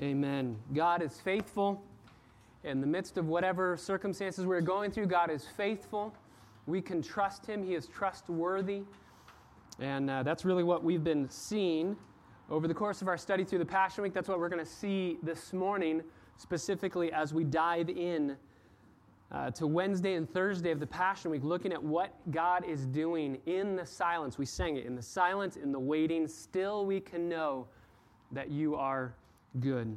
Amen. God is faithful. In the midst of whatever circumstances we're going through, God is faithful. We can trust Him, He is trustworthy. And uh, that's really what we've been seeing over the course of our study through the Passion Week. That's what we're going to see this morning, specifically as we dive in uh, to Wednesday and Thursday of the Passion Week, looking at what God is doing in the silence. We sang it in the silence, in the waiting. Still, we can know that you are good.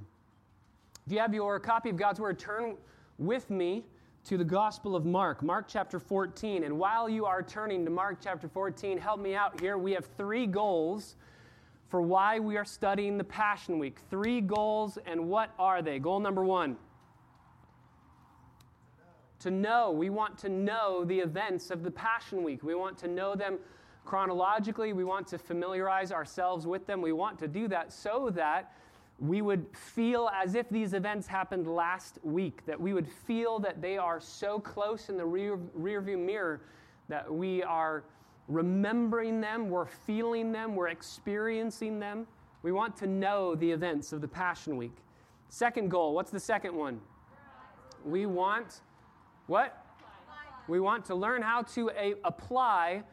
If you have your copy of God's Word, turn with me to the Gospel of Mark, Mark chapter 14. And while you are turning to Mark chapter 14, help me out here. We have three goals for why we are studying the Passion Week. Three goals, and what are they? Goal number one to know. We want to know the events of the Passion Week. We want to know them chronologically. We want to familiarize ourselves with them. We want to do that so that we would feel as if these events happened last week, that we would feel that they are so close in the rear, rearview mirror that we are remembering them, we're feeling them, we're experiencing them. We want to know the events of the Passion Week. Second goal, what's the second one? We want what? We want to learn how to a, apply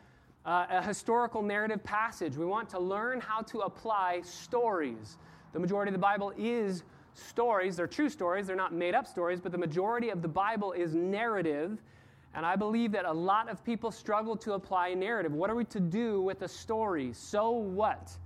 uh, a historical narrative passage. We want to learn how to apply stories. The majority of the Bible is stories. They're true stories, they're not made up stories, but the majority of the Bible is narrative. And I believe that a lot of people struggle to apply narrative. What are we to do with a story? So what?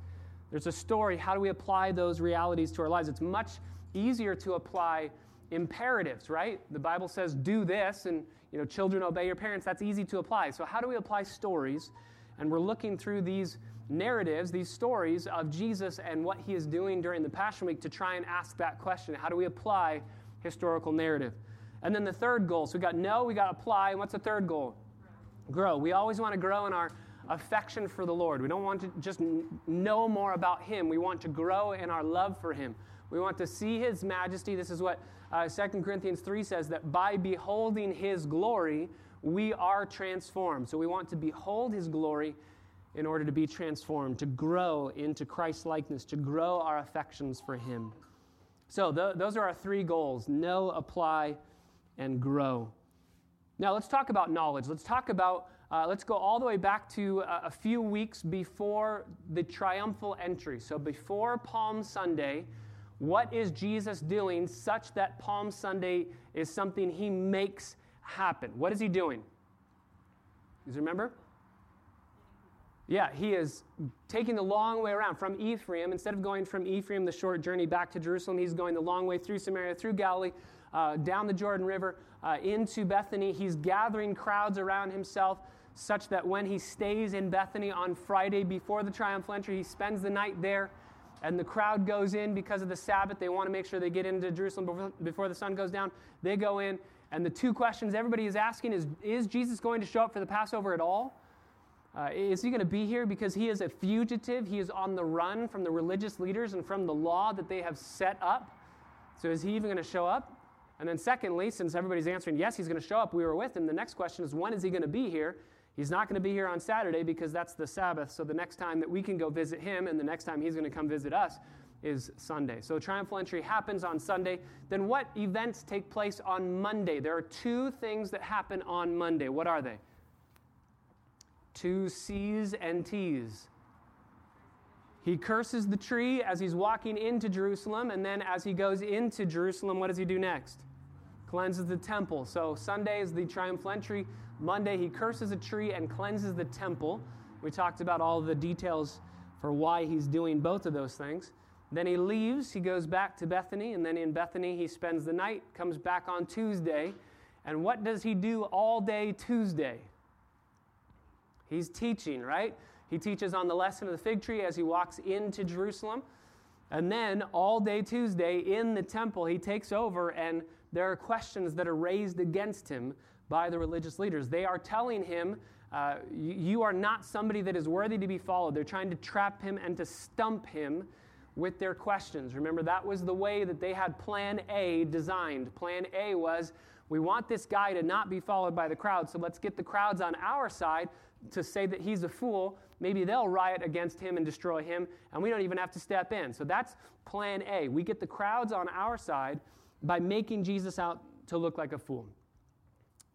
There's a story. How do we apply those realities to our lives? It's much easier to apply imperatives, right? The Bible says do this and you know children obey your parents. That's easy to apply. So how do we apply stories? And we're looking through these narratives, these stories of Jesus and what he is doing during the Passion Week to try and ask that question. How do we apply historical narrative? And then the third goal. So we got know, we got apply, and what's the third goal? Grow. We always want to grow in our affection for the Lord. We don't want to just know more about him. We want to grow in our love for him. We want to see his majesty. This is what uh, 2 Corinthians 3 says that by beholding his glory, we are transformed. So we want to behold his glory in order to be transformed, to grow into Christ likeness, to grow our affections for him. So th- those are our three goals know, apply, and grow. Now let's talk about knowledge. Let's talk about, uh, let's go all the way back to uh, a few weeks before the triumphal entry. So before Palm Sunday, what is Jesus doing such that Palm Sunday is something he makes happen? What is he doing? You remember? Yeah, he is taking the long way around from Ephraim. Instead of going from Ephraim, the short journey back to Jerusalem, he's going the long way through Samaria, through Galilee, uh, down the Jordan River, uh, into Bethany. He's gathering crowds around himself such that when he stays in Bethany on Friday before the triumphal entry, he spends the night there and the crowd goes in because of the Sabbath. They want to make sure they get into Jerusalem before the sun goes down. They go in, and the two questions everybody is asking is Is Jesus going to show up for the Passover at all? Uh, is he going to be here because he is a fugitive? He is on the run from the religious leaders and from the law that they have set up. So is he even going to show up? And then, secondly, since everybody's answering yes, he's going to show up, we were with him. The next question is when is he going to be here? He's not going to be here on Saturday because that's the Sabbath. So the next time that we can go visit him and the next time he's going to come visit us is Sunday. So triumphal entry happens on Sunday. Then what events take place on Monday? There are two things that happen on Monday. What are they? Two C's and T's. He curses the tree as he's walking into Jerusalem, and then as he goes into Jerusalem, what does he do next? Cleanses the temple. So Sunday is the triumphal entry. Monday, he curses a tree and cleanses the temple. We talked about all the details for why he's doing both of those things. Then he leaves, he goes back to Bethany, and then in Bethany, he spends the night, comes back on Tuesday. And what does he do all day Tuesday? He's teaching, right? He teaches on the lesson of the fig tree as he walks into Jerusalem. And then all day Tuesday in the temple, he takes over, and there are questions that are raised against him by the religious leaders. They are telling him, uh, You are not somebody that is worthy to be followed. They're trying to trap him and to stump him with their questions. Remember, that was the way that they had Plan A designed. Plan A was we want this guy to not be followed by the crowd, so let's get the crowds on our side to say that he's a fool, maybe they'll riot against him and destroy him, and we don't even have to step in. So that's plan A. We get the crowds on our side by making Jesus out to look like a fool.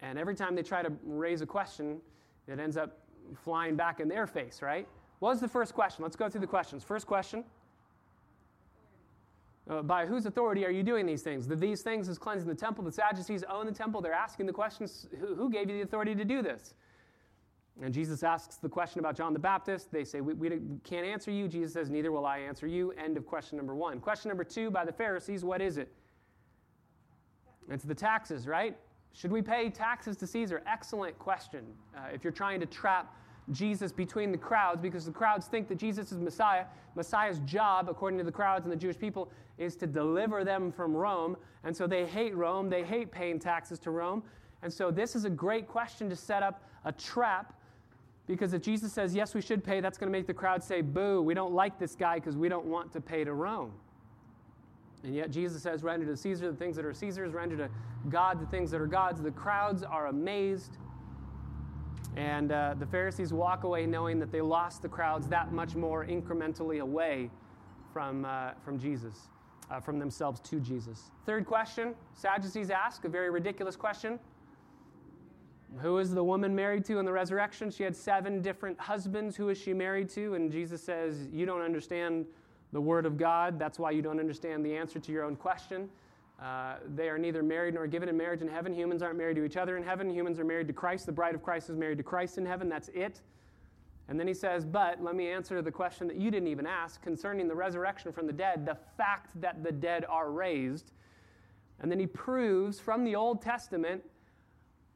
And every time they try to raise a question, it ends up flying back in their face, right? What was the first question? Let's go through the questions. First question uh, By whose authority are you doing these things? The, these things is cleansing the temple. The Sadducees own the temple. They're asking the questions who, who gave you the authority to do this? And Jesus asks the question about John the Baptist. They say, we, we, can't answer you. Jesus says, Neither will I answer you. End of question number one. Question number two by the Pharisees, what is it? It's the taxes, right? Should we pay taxes to Caesar? Excellent question. Uh, if you're trying to trap Jesus between the crowds, because the crowds think that Jesus is Messiah, Messiah's job, according to the crowds and the Jewish people, is to deliver them from Rome. And so they hate Rome. They hate paying taxes to Rome. And so this is a great question to set up a trap because if Jesus says, yes, we should pay, that's going to make the crowd say, boo, we don't like this guy because we don't want to pay to Rome. And yet Jesus says, render to Caesar the things that are Caesar's, render to God the things that are God's. The crowds are amazed. And uh, the Pharisees walk away knowing that they lost the crowds that much more incrementally away from, uh, from Jesus, uh, from themselves to Jesus. Third question Sadducees ask, a very ridiculous question. Who is the woman married to in the resurrection? She had seven different husbands. Who is she married to? And Jesus says, You don't understand the Word of God. That's why you don't understand the answer to your own question. Uh, they are neither married nor given in marriage in heaven. Humans aren't married to each other in heaven. Humans are married to Christ. The bride of Christ is married to Christ in heaven. That's it. And then he says, But let me answer the question that you didn't even ask concerning the resurrection from the dead, the fact that the dead are raised. And then he proves from the Old Testament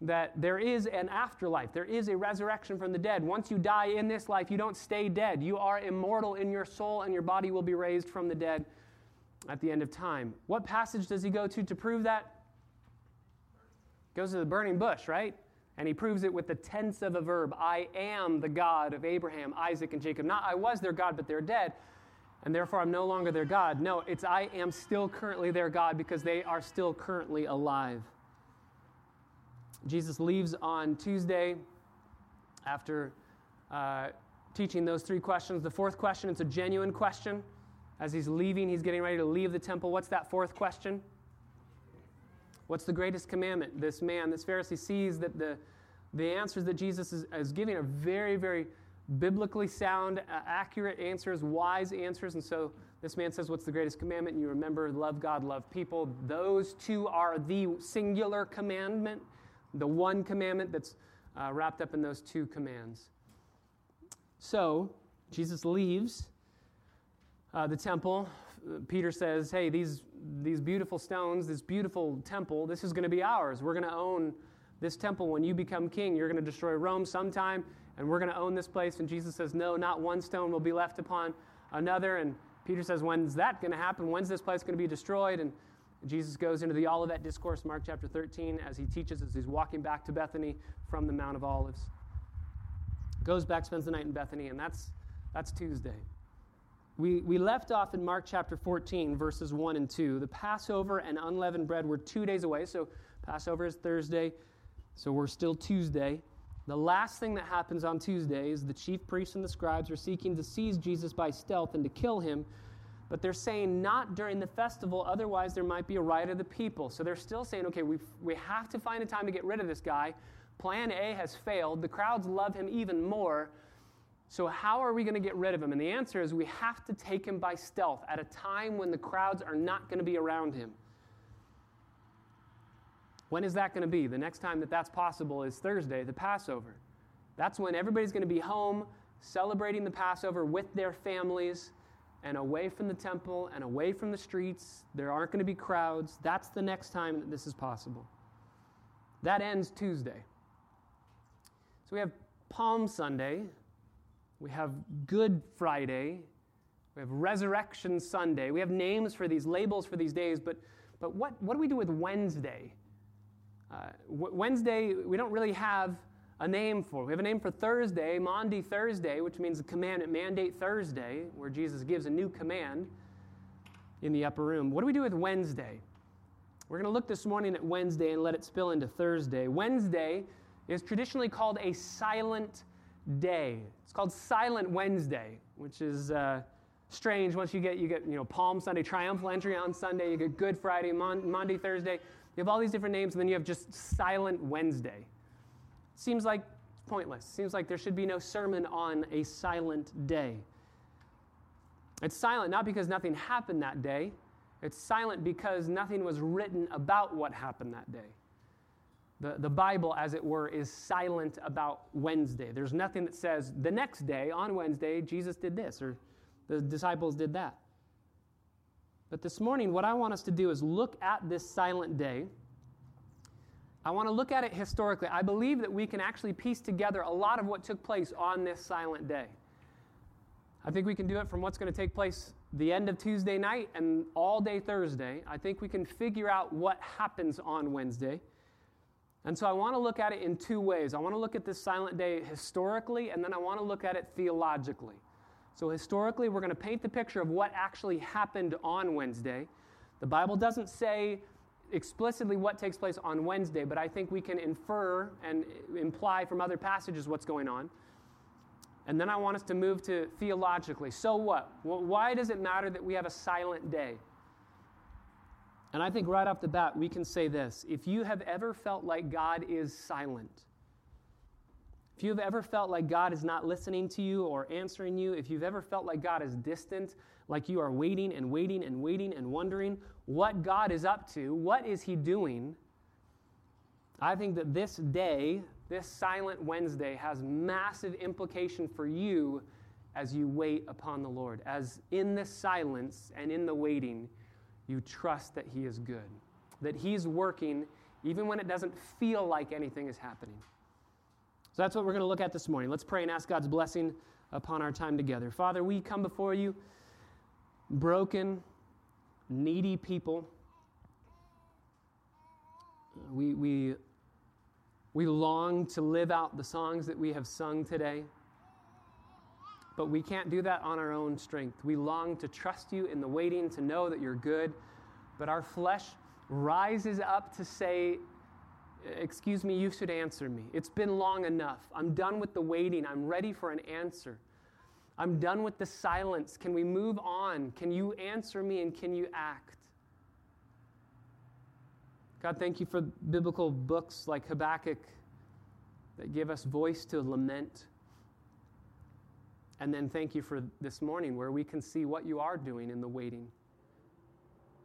that there is an afterlife. There is a resurrection from the dead. Once you die in this life, you don't stay dead. You are immortal in your soul, and your body will be raised from the dead at the end of time. What passage does he go to to prove that? Goes to the burning bush, right? And he proves it with the tense of a verb I am the God of Abraham, Isaac, and Jacob. Not I was their God, but they're dead, and therefore I'm no longer their God. No, it's I am still currently their God because they are still currently alive. Jesus leaves on Tuesday after uh, teaching those three questions. The fourth question, it's a genuine question. As he's leaving, he's getting ready to leave the temple. What's that fourth question? What's the greatest commandment? This man, this Pharisee, sees that the, the answers that Jesus is, is giving are very, very biblically sound, uh, accurate answers, wise answers. And so this man says, What's the greatest commandment? And you remember, love God, love people. Those two are the singular commandment the one commandment that's uh, wrapped up in those two commands. So, Jesus leaves uh, the temple. Peter says, Hey, these, these beautiful stones, this beautiful temple, this is going to be ours. We're going to own this temple when you become king. You're going to destroy Rome sometime, and we're going to own this place. And Jesus says, No, not one stone will be left upon another. And Peter says, When's that going to happen? When's this place going to be destroyed? And Jesus goes into the Olivet Discourse, Mark chapter 13, as he teaches as he's walking back to Bethany from the Mount of Olives. Goes back, spends the night in Bethany, and that's, that's Tuesday. We, we left off in Mark chapter 14, verses 1 and 2. The Passover and unleavened bread were two days away, so Passover is Thursday, so we're still Tuesday. The last thing that happens on Tuesday is the chief priests and the scribes are seeking to seize Jesus by stealth and to kill him but they're saying not during the festival, otherwise, there might be a riot of the people. So they're still saying, okay, we we have to find a time to get rid of this guy. Plan A has failed. The crowds love him even more. So, how are we going to get rid of him? And the answer is we have to take him by stealth at a time when the crowds are not going to be around him. When is that going to be? The next time that that's possible is Thursday, the Passover. That's when everybody's going to be home celebrating the Passover with their families and away from the temple and away from the streets. There aren't going to be crowds. That's the next time that this is possible. That ends Tuesday. So we have Palm Sunday, we have Good Friday, we have Resurrection Sunday. We have names for these, labels for these days, but, but what, what do we do with Wednesday? Uh, Wednesday, we don't really have a name for. We have a name for Thursday, Maundy Thursday, which means the commandment mandate Thursday, where Jesus gives a new command in the upper room. What do we do with Wednesday? We're going to look this morning at Wednesday and let it spill into Thursday. Wednesday is traditionally called a silent day. It's called Silent Wednesday, which is uh, strange. Once you get you get you know Palm Sunday, Triumphal Entry on Sunday, you get Good Friday, Mon- Monday, Thursday. You have all these different names, and then you have just Silent Wednesday. Seems like pointless. Seems like there should be no sermon on a silent day. It's silent not because nothing happened that day. It's silent because nothing was written about what happened that day. The, the Bible, as it were, is silent about Wednesday. There's nothing that says the next day, on Wednesday, Jesus did this or the disciples did that. But this morning, what I want us to do is look at this silent day. I want to look at it historically. I believe that we can actually piece together a lot of what took place on this silent day. I think we can do it from what's going to take place the end of Tuesday night and all day Thursday. I think we can figure out what happens on Wednesday. And so I want to look at it in two ways. I want to look at this silent day historically, and then I want to look at it theologically. So, historically, we're going to paint the picture of what actually happened on Wednesday. The Bible doesn't say explicitly what takes place on Wednesday, but I think we can infer and imply from other passages what's going on. And then I want us to move to theologically. So what? Why does it matter that we have a silent day? And I think right off the bat, we can say this. If you have ever felt like God is silent, if you've ever felt like God is not listening to you or answering you, if you've ever felt like God is distant, like you are waiting and waiting and waiting and wondering what God is up to, what is He doing, I think that this day, this silent Wednesday, has massive implication for you as you wait upon the Lord. As in the silence and in the waiting, you trust that He is good, that He's working even when it doesn't feel like anything is happening. So that's what we're going to look at this morning. Let's pray and ask God's blessing upon our time together. Father, we come before you broken, needy people. We, we, we long to live out the songs that we have sung today, but we can't do that on our own strength. We long to trust you in the waiting, to know that you're good, but our flesh rises up to say, Excuse me, you should answer me. It's been long enough. I'm done with the waiting. I'm ready for an answer. I'm done with the silence. Can we move on? Can you answer me and can you act? God, thank you for biblical books like Habakkuk that give us voice to lament. And then thank you for this morning where we can see what you are doing in the waiting,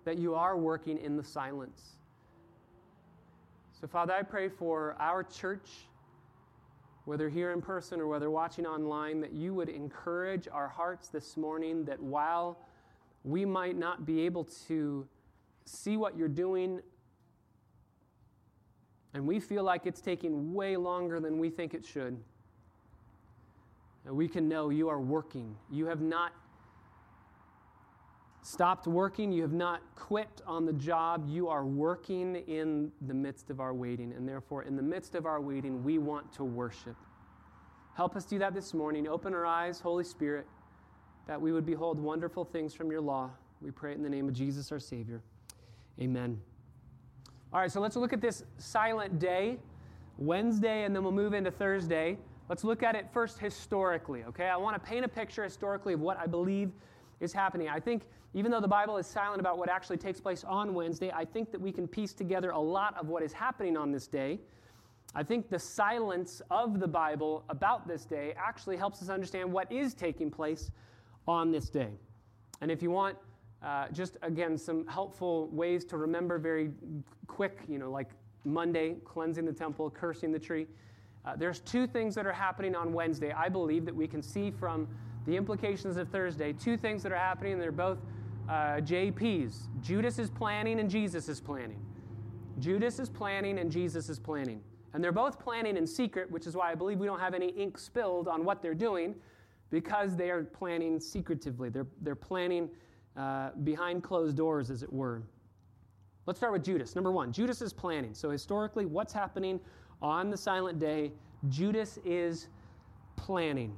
that you are working in the silence. So, Father, I pray for our church, whether here in person or whether watching online, that you would encourage our hearts this morning that while we might not be able to see what you're doing, and we feel like it's taking way longer than we think it should, we can know you are working. You have not stopped working, you have not quit on the job, you are working in the midst of our waiting. And therefore, in the midst of our waiting, we want to worship. Help us do that this morning. Open our eyes, Holy Spirit, that we would behold wonderful things from your law. We pray in the name of Jesus, our Savior. Amen. All right, so let's look at this silent day, Wednesday, and then we'll move into Thursday. Let's look at it first historically, okay? I want to paint a picture historically of what I believe is happening. I think even though the Bible is silent about what actually takes place on Wednesday, I think that we can piece together a lot of what is happening on this day. I think the silence of the Bible about this day actually helps us understand what is taking place on this day. And if you want uh, just again some helpful ways to remember very quick, you know, like Monday, cleansing the temple, cursing the tree. Uh, there's two things that are happening on Wednesday, I believe, that we can see from the implications of Thursday. Two things that are happening, they're both uh, JPs. Judas is planning and Jesus is planning. Judas is planning and Jesus is planning. And they're both planning in secret, which is why I believe we don't have any ink spilled on what they're doing, because they are planning secretively. They're, they're planning uh, behind closed doors, as it were. Let's start with Judas. Number one, Judas is planning. So, historically, what's happening on the silent day? Judas is planning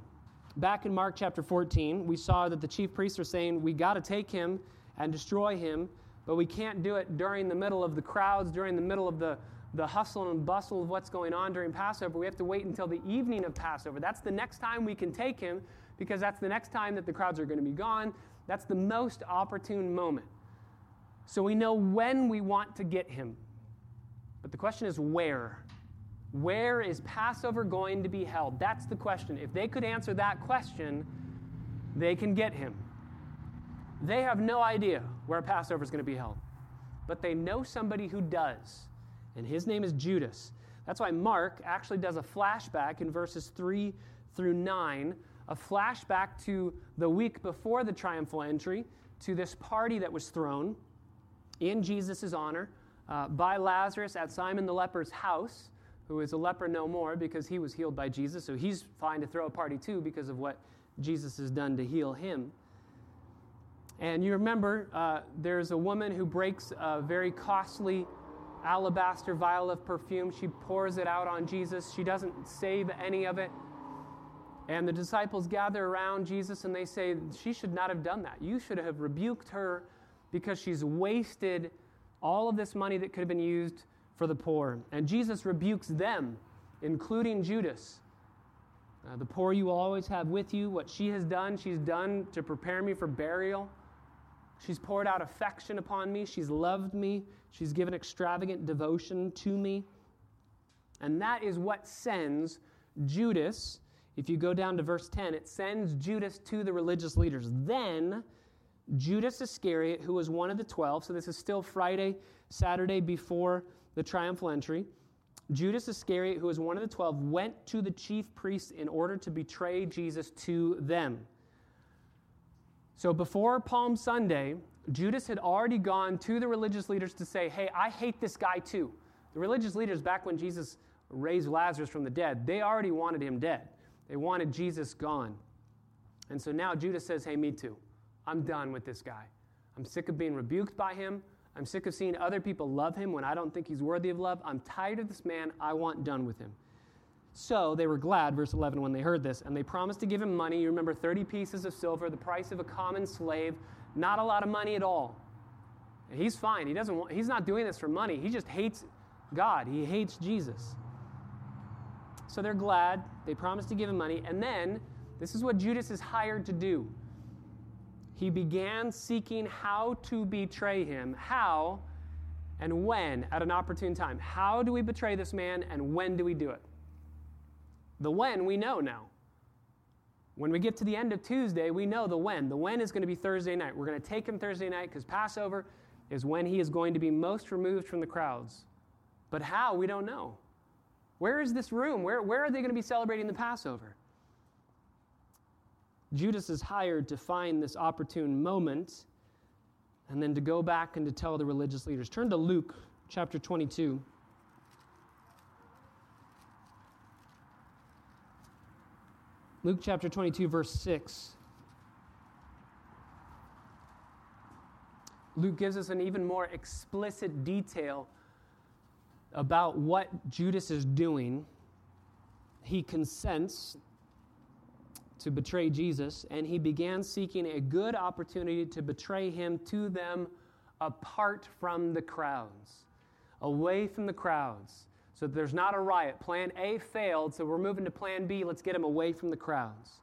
back in Mark chapter 14, we saw that the chief priests are saying, We got to take him and destroy him, but we can't do it during the middle of the crowds, during the middle of the, the hustle and bustle of what's going on during Passover. We have to wait until the evening of Passover. That's the next time we can take him because that's the next time that the crowds are going to be gone. That's the most opportune moment. So we know when we want to get him. But the question is where? Where is Passover going to be held? That's the question. If they could answer that question, they can get him. They have no idea where Passover is going to be held, but they know somebody who does, and his name is Judas. That's why Mark actually does a flashback in verses 3 through 9, a flashback to the week before the triumphal entry, to this party that was thrown in Jesus' honor uh, by Lazarus at Simon the leper's house, who is a leper no more because he was healed by Jesus. So he's fine to throw a party too because of what Jesus has done to heal him. And you remember, uh, there's a woman who breaks a very costly alabaster vial of perfume. She pours it out on Jesus. She doesn't save any of it. And the disciples gather around Jesus and they say, She should not have done that. You should have rebuked her because she's wasted all of this money that could have been used for the poor. And Jesus rebukes them, including Judas. Uh, the poor you will always have with you. What she has done, she's done to prepare me for burial. She's poured out affection upon me. She's loved me. She's given extravagant devotion to me. And that is what sends Judas, if you go down to verse 10, it sends Judas to the religious leaders. Then Judas Iscariot, who was one of the 12, so this is still Friday, Saturday before the triumphal entry. Judas Iscariot, who was one of the 12, went to the chief priests in order to betray Jesus to them. So before Palm Sunday, Judas had already gone to the religious leaders to say, Hey, I hate this guy too. The religious leaders, back when Jesus raised Lazarus from the dead, they already wanted him dead. They wanted Jesus gone. And so now Judas says, Hey, me too. I'm done with this guy. I'm sick of being rebuked by him. I'm sick of seeing other people love him when I don't think he's worthy of love. I'm tired of this man. I want done with him. So they were glad, verse 11, when they heard this, and they promised to give him money. You remember 30 pieces of silver, the price of a common slave, not a lot of money at all. And he's fine. He doesn't want, he's not doing this for money. He just hates God. He hates Jesus. So they're glad. They promised to give him money. And then, this is what Judas is hired to do. He began seeking how to betray him. How and when at an opportune time. How do we betray this man and when do we do it? The when we know now. When we get to the end of Tuesday, we know the when. The when is going to be Thursday night. We're going to take him Thursday night because Passover is when he is going to be most removed from the crowds. But how, we don't know. Where is this room? Where, where are they going to be celebrating the Passover? Judas is hired to find this opportune moment and then to go back and to tell the religious leaders. Turn to Luke chapter 22. Luke chapter 22, verse 6. Luke gives us an even more explicit detail about what Judas is doing. He consents to betray Jesus, and he began seeking a good opportunity to betray him to them apart from the crowds, away from the crowds so there's not a riot. Plan A failed, so we're moving to plan B. Let's get him away from the crowds.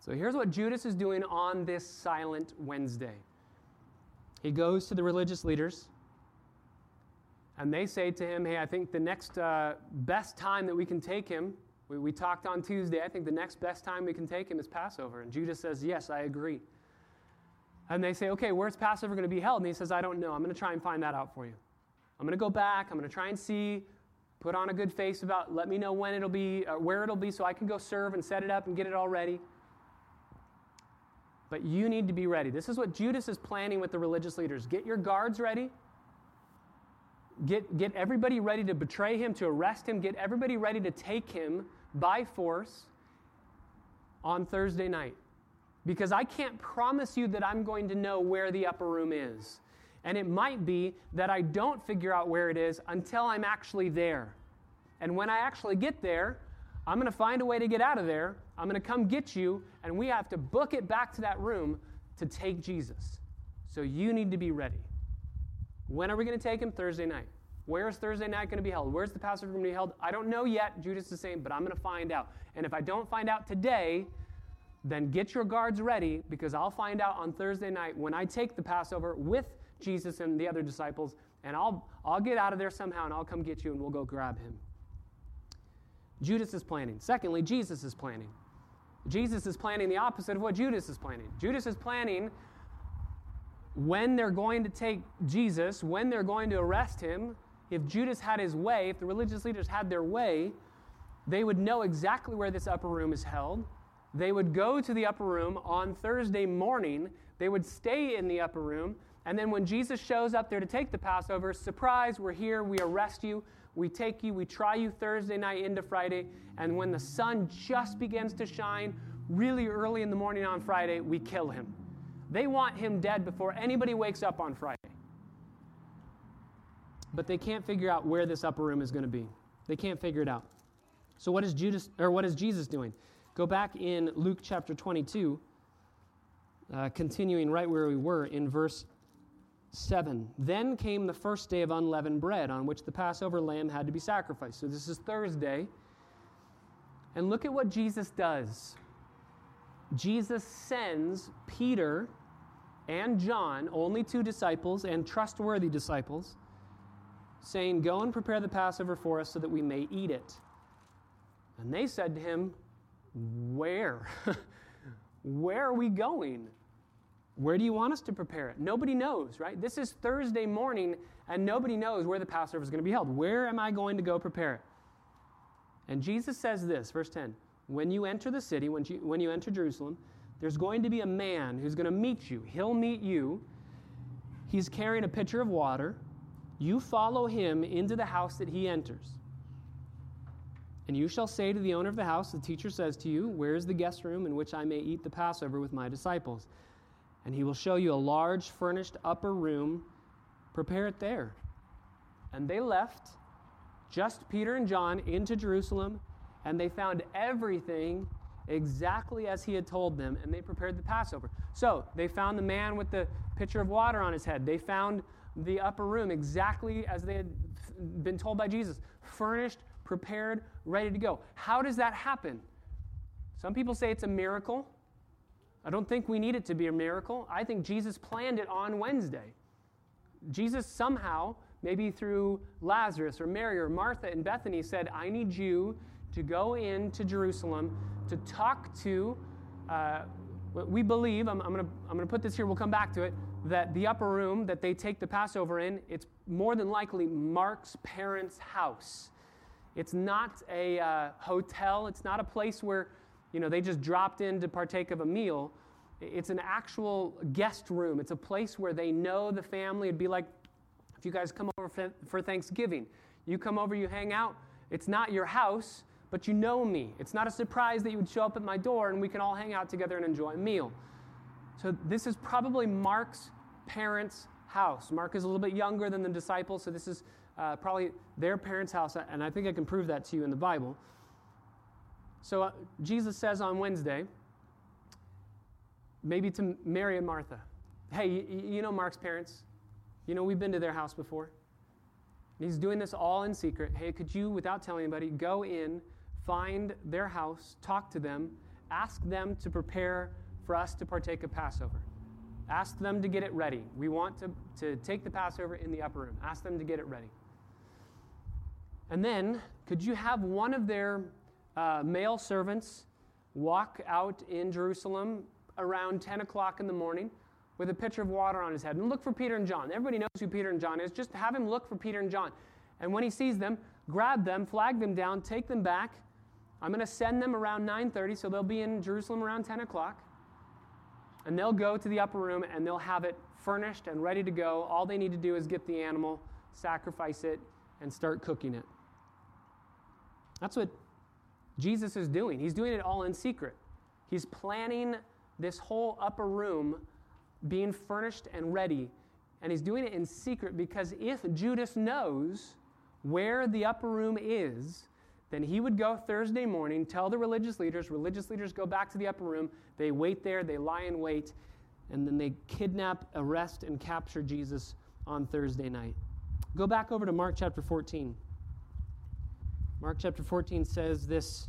So here's what Judas is doing on this silent Wednesday. He goes to the religious leaders, and they say to him, Hey, I think the next uh, best time that we can take him, we, we talked on Tuesday, I think the next best time we can take him is Passover. And Judas says, Yes, I agree. And they say, Okay, where's Passover going to be held? And he says, I don't know. I'm going to try and find that out for you. I'm going to go back. I'm going to try and see, put on a good face about, let me know when it'll be, uh, where it'll be, so I can go serve and set it up and get it all ready. But you need to be ready. This is what Judas is planning with the religious leaders. Get your guards ready. Get, get everybody ready to betray him, to arrest him. Get everybody ready to take him by force on Thursday night. Because I can't promise you that I'm going to know where the upper room is. And it might be that I don't figure out where it is until I'm actually there. And when I actually get there, I'm going to find a way to get out of there. I'm going to come get you, and we have to book it back to that room to take Jesus. So you need to be ready. When are we going to take him? Thursday night. Where's Thursday night going to be held? Where's the Passover going to be held? I don't know yet. Judas is saying, but I'm going to find out. And if I don't find out today, then get your guards ready because I'll find out on Thursday night when I take the Passover with Jesus and the other disciples, and I'll, I'll get out of there somehow and I'll come get you and we'll go grab him. Judas is planning. Secondly, Jesus is planning. Jesus is planning the opposite of what Judas is planning. Judas is planning when they're going to take Jesus, when they're going to arrest him. If Judas had his way, if the religious leaders had their way, they would know exactly where this upper room is held. They would go to the upper room on Thursday morning. They would stay in the upper room. And then when Jesus shows up there to take the Passover, surprise, we're here, we arrest you, we take you, we try you Thursday night into Friday. And when the sun just begins to shine, really early in the morning on Friday, we kill him. They want him dead before anybody wakes up on Friday. But they can't figure out where this upper room is going to be. They can't figure it out. So what is Judas or what is Jesus doing? Go back in Luke chapter 22, uh, continuing right where we were in verse 7. Then came the first day of unleavened bread on which the Passover lamb had to be sacrificed. So this is Thursday. And look at what Jesus does. Jesus sends Peter and John, only two disciples and trustworthy disciples, saying, Go and prepare the Passover for us so that we may eat it. And they said to him, Where? Where are we going? Where do you want us to prepare it? Nobody knows, right? This is Thursday morning, and nobody knows where the Passover is going to be held. Where am I going to go prepare it? And Jesus says this, verse 10 When you enter the city, when you, when you enter Jerusalem, there's going to be a man who's going to meet you. He'll meet you. He's carrying a pitcher of water. You follow him into the house that he enters. And you shall say to the owner of the house, The teacher says to you, Where is the guest room in which I may eat the Passover with my disciples? and he will show you a large furnished upper room. Prepare it there. And they left, just Peter and John, into Jerusalem, and they found everything exactly as he had told them, and they prepared the Passover. So they found the man with the pitcher of water on his head. They found the upper room exactly as they had been told by Jesus furnished, prepared, ready to go. How does that happen? Some people say it's a miracle. I don't think we need it to be a miracle. I think Jesus planned it on Wednesday. Jesus somehow, maybe through Lazarus or Mary or Martha and Bethany, said, I need you to go into Jerusalem to talk to. Uh, we believe, I'm, I'm going to put this here, we'll come back to it, that the upper room that they take the Passover in, it's more than likely Mark's parents' house. It's not a uh, hotel, it's not a place where you know, they just dropped in to partake of a meal. It's an actual guest room. It's a place where they know the family. It'd be like if you guys come over for Thanksgiving. You come over, you hang out. It's not your house, but you know me. It's not a surprise that you would show up at my door and we can all hang out together and enjoy a meal. So this is probably Mark's parents' house. Mark is a little bit younger than the disciples, so this is uh, probably their parents' house, and I think I can prove that to you in the Bible. So uh, Jesus says on Wednesday, maybe to Mary and Martha, hey, you, you know Mark's parents? You know, we've been to their house before. And he's doing this all in secret. Hey, could you, without telling anybody, go in, find their house, talk to them, ask them to prepare for us to partake of Passover? Ask them to get it ready. We want to, to take the Passover in the upper room. Ask them to get it ready. And then, could you have one of their uh, male servants walk out in Jerusalem around 10 o'clock in the morning with a pitcher of water on his head and look for Peter and John. Everybody knows who Peter and John is. Just have him look for Peter and John. And when he sees them, grab them, flag them down, take them back. I'm going to send them around 9:30, so they'll be in Jerusalem around 10 o'clock. And they'll go to the upper room and they'll have it furnished and ready to go. All they need to do is get the animal, sacrifice it, and start cooking it. That's what Jesus is doing. He's doing it all in secret. He's planning this whole upper room being furnished and ready. And he's doing it in secret because if Judas knows where the upper room is, then he would go Thursday morning, tell the religious leaders, religious leaders go back to the upper room, they wait there, they lie in wait, and then they kidnap, arrest, and capture Jesus on Thursday night. Go back over to Mark chapter 14. Mark chapter 14 says this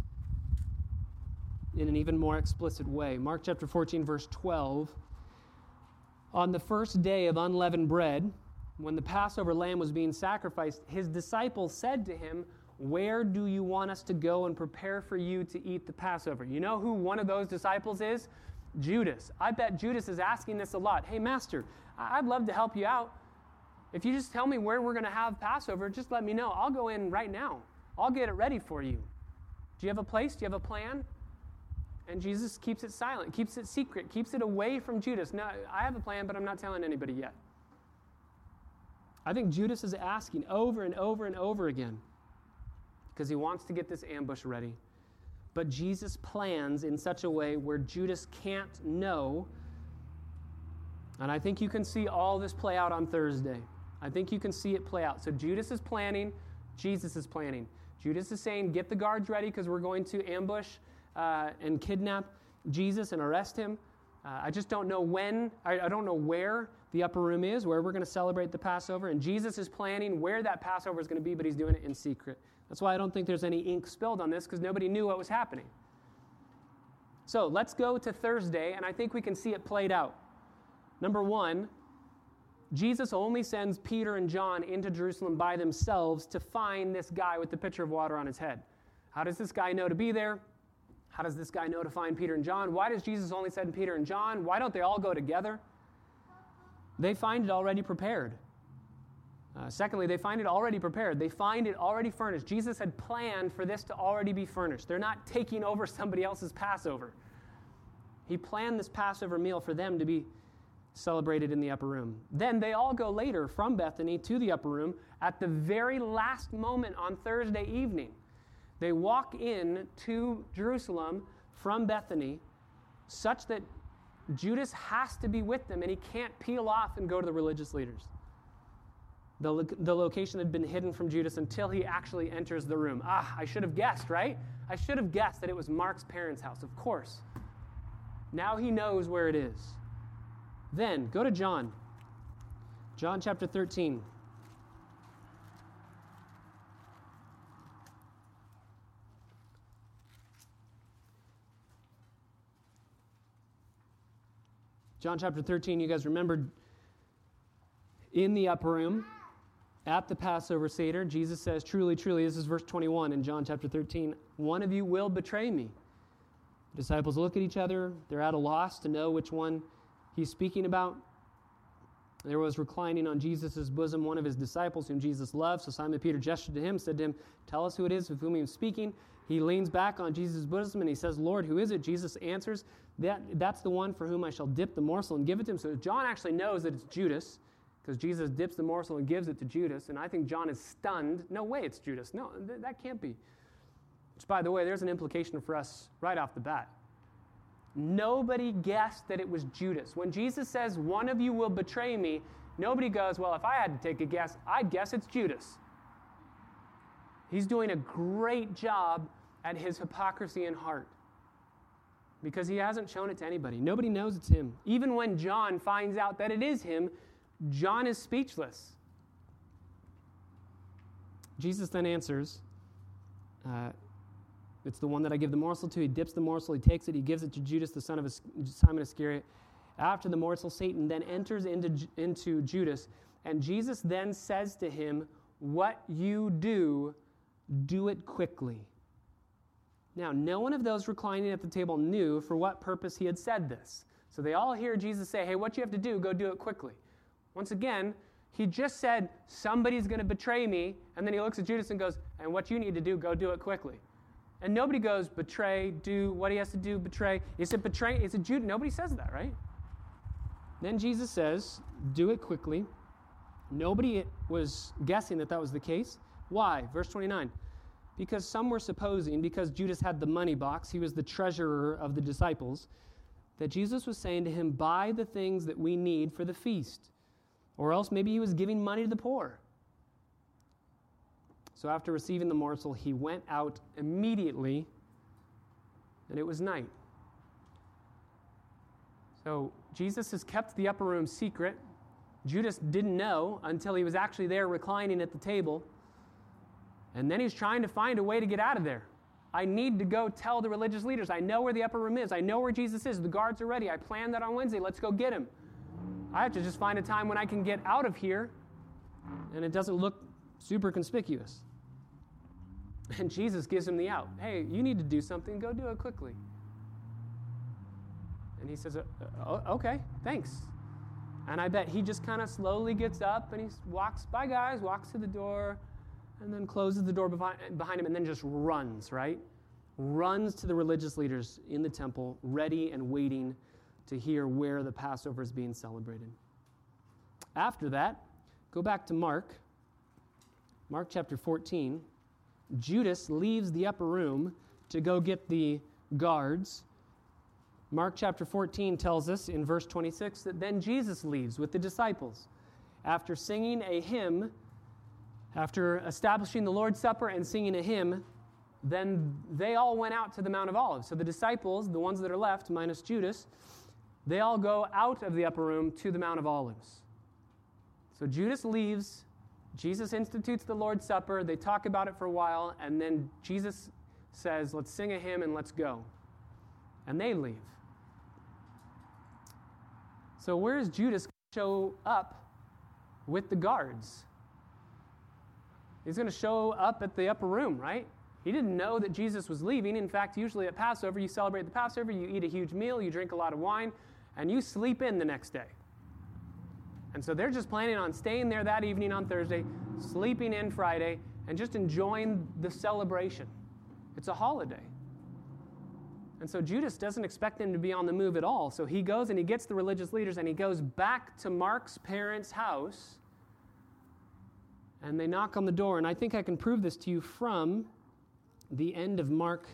in an even more explicit way. Mark chapter 14, verse 12. On the first day of unleavened bread, when the Passover lamb was being sacrificed, his disciples said to him, Where do you want us to go and prepare for you to eat the Passover? You know who one of those disciples is? Judas. I bet Judas is asking this a lot. Hey, Master, I'd love to help you out. If you just tell me where we're going to have Passover, just let me know. I'll go in right now. I'll get it ready for you. Do you have a place? Do you have a plan? And Jesus keeps it silent, keeps it secret, keeps it away from Judas. No, I have a plan, but I'm not telling anybody yet. I think Judas is asking over and over and over again because he wants to get this ambush ready. But Jesus plans in such a way where Judas can't know. And I think you can see all this play out on Thursday. I think you can see it play out. So Judas is planning, Jesus is planning. Judas is saying, Get the guards ready because we're going to ambush uh, and kidnap Jesus and arrest him. Uh, I just don't know when, I, I, don't know where the upper room is, where we're going to celebrate the Passover. And Jesus is planning where that Passover is going to be, but he's doing it in secret. That's why I don't think there's any ink spilled on this, because nobody knew what was happening. So let's go to Thursday, and I think we can see it played out. Number one, Jesus only sends Peter and John into Jerusalem by themselves to find this guy with the pitcher of water on his head. How does this guy know to be there? How does this guy know to find Peter and John? Why does Jesus only send Peter and John? Why don't they all go together? They find it already prepared. Uh, secondly, they find it already prepared. They find it already furnished. Jesus had planned for this to already be furnished. They're not taking over somebody else's Passover. He planned this Passover meal for them to be celebrated in the upper room. Then they all go later from Bethany to the upper room at the very last moment on Thursday evening. They walk in to Jerusalem from Bethany such that Judas has to be with them and he can't peel off and go to the religious leaders. The, lo- the location had been hidden from Judas until he actually enters the room. Ah, I should have guessed, right? I should have guessed that it was Mark's parents' house, of course. Now he knows where it is. Then, go to John. John chapter 13. John chapter 13, you guys remember in the upper room at the Passover Seder, Jesus says, Truly, truly, this is verse 21 in John chapter 13, one of you will betray me. The disciples look at each other. They're at a loss to know which one he's speaking about. There was reclining on Jesus' bosom one of his disciples whom Jesus loved. So Simon Peter gestured to him, said to him, Tell us who it is of whom he is speaking. He leans back on Jesus' bosom and he says, Lord, who is it? Jesus answers, that, That's the one for whom I shall dip the morsel and give it to him. So John actually knows that it's Judas because Jesus dips the morsel and gives it to Judas. And I think John is stunned. No way it's Judas. No, th- that can't be. Which, by the way, there's an implication for us right off the bat. Nobody guessed that it was Judas. When Jesus says, One of you will betray me, nobody goes, Well, if I had to take a guess, I'd guess it's Judas. He's doing a great job at his hypocrisy in heart because he hasn't shown it to anybody. Nobody knows it's him. Even when John finds out that it is him, John is speechless. Jesus then answers, uh, it's the one that I give the morsel to. He dips the morsel, he takes it, he gives it to Judas, the son of Simon Iscariot. After the morsel, Satan then enters into, into Judas, and Jesus then says to him, What you do, do it quickly. Now, no one of those reclining at the table knew for what purpose he had said this. So they all hear Jesus say, Hey, what you have to do, go do it quickly. Once again, he just said, Somebody's going to betray me. And then he looks at Judas and goes, And what you need to do, go do it quickly. And nobody goes, betray, do what he has to do, betray. Is it betray? Is it Judas? Nobody says that, right? Then Jesus says, do it quickly. Nobody was guessing that that was the case. Why? Verse 29. Because some were supposing, because Judas had the money box, he was the treasurer of the disciples, that Jesus was saying to him, Buy the things that we need for the feast. Or else maybe he was giving money to the poor. So after receiving the morsel, he went out immediately, and it was night. So Jesus has kept the upper room secret. Judas didn't know until he was actually there reclining at the table. And then he's trying to find a way to get out of there. I need to go tell the religious leaders. I know where the upper room is. I know where Jesus is. The guards are ready. I planned that on Wednesday. Let's go get him. I have to just find a time when I can get out of here and it doesn't look super conspicuous. And Jesus gives him the out. Hey, you need to do something. Go do it quickly. And he says, uh, uh, Okay, thanks. And I bet he just kind of slowly gets up and he walks, bye guys, walks to the door, and then closes the door behind him and then just runs, right? Runs to the religious leaders in the temple, ready and waiting to hear where the Passover is being celebrated. After that, go back to Mark, Mark chapter 14. Judas leaves the upper room to go get the guards Mark chapter 14 tells us in verse 26 that then Jesus leaves with the disciples. After singing a hymn, after establishing the Lord's Supper and singing a hymn, then they all went out to the Mount of Olives. So the disciples, the ones that are left, minus Judas, they all go out of the upper room to the Mount of Olives. So Judas leaves. Jesus institutes the Lord's Supper. They talk about it for a while, and then Jesus says, Let's sing a hymn and let's go. And they leave. So, where is Judas show up with the guards? He's going to show up at the upper room, right? He didn't know that Jesus was leaving. In fact, usually at Passover, you celebrate the Passover, you eat a huge meal, you drink a lot of wine, and you sleep in the next day. And so they're just planning on staying there that evening on Thursday, sleeping in Friday, and just enjoying the celebration. It's a holiday. And so Judas doesn't expect him to be on the move at all. So he goes and he gets the religious leaders and he goes back to Mark's parents' house. And they knock on the door. And I think I can prove this to you from the end of Mark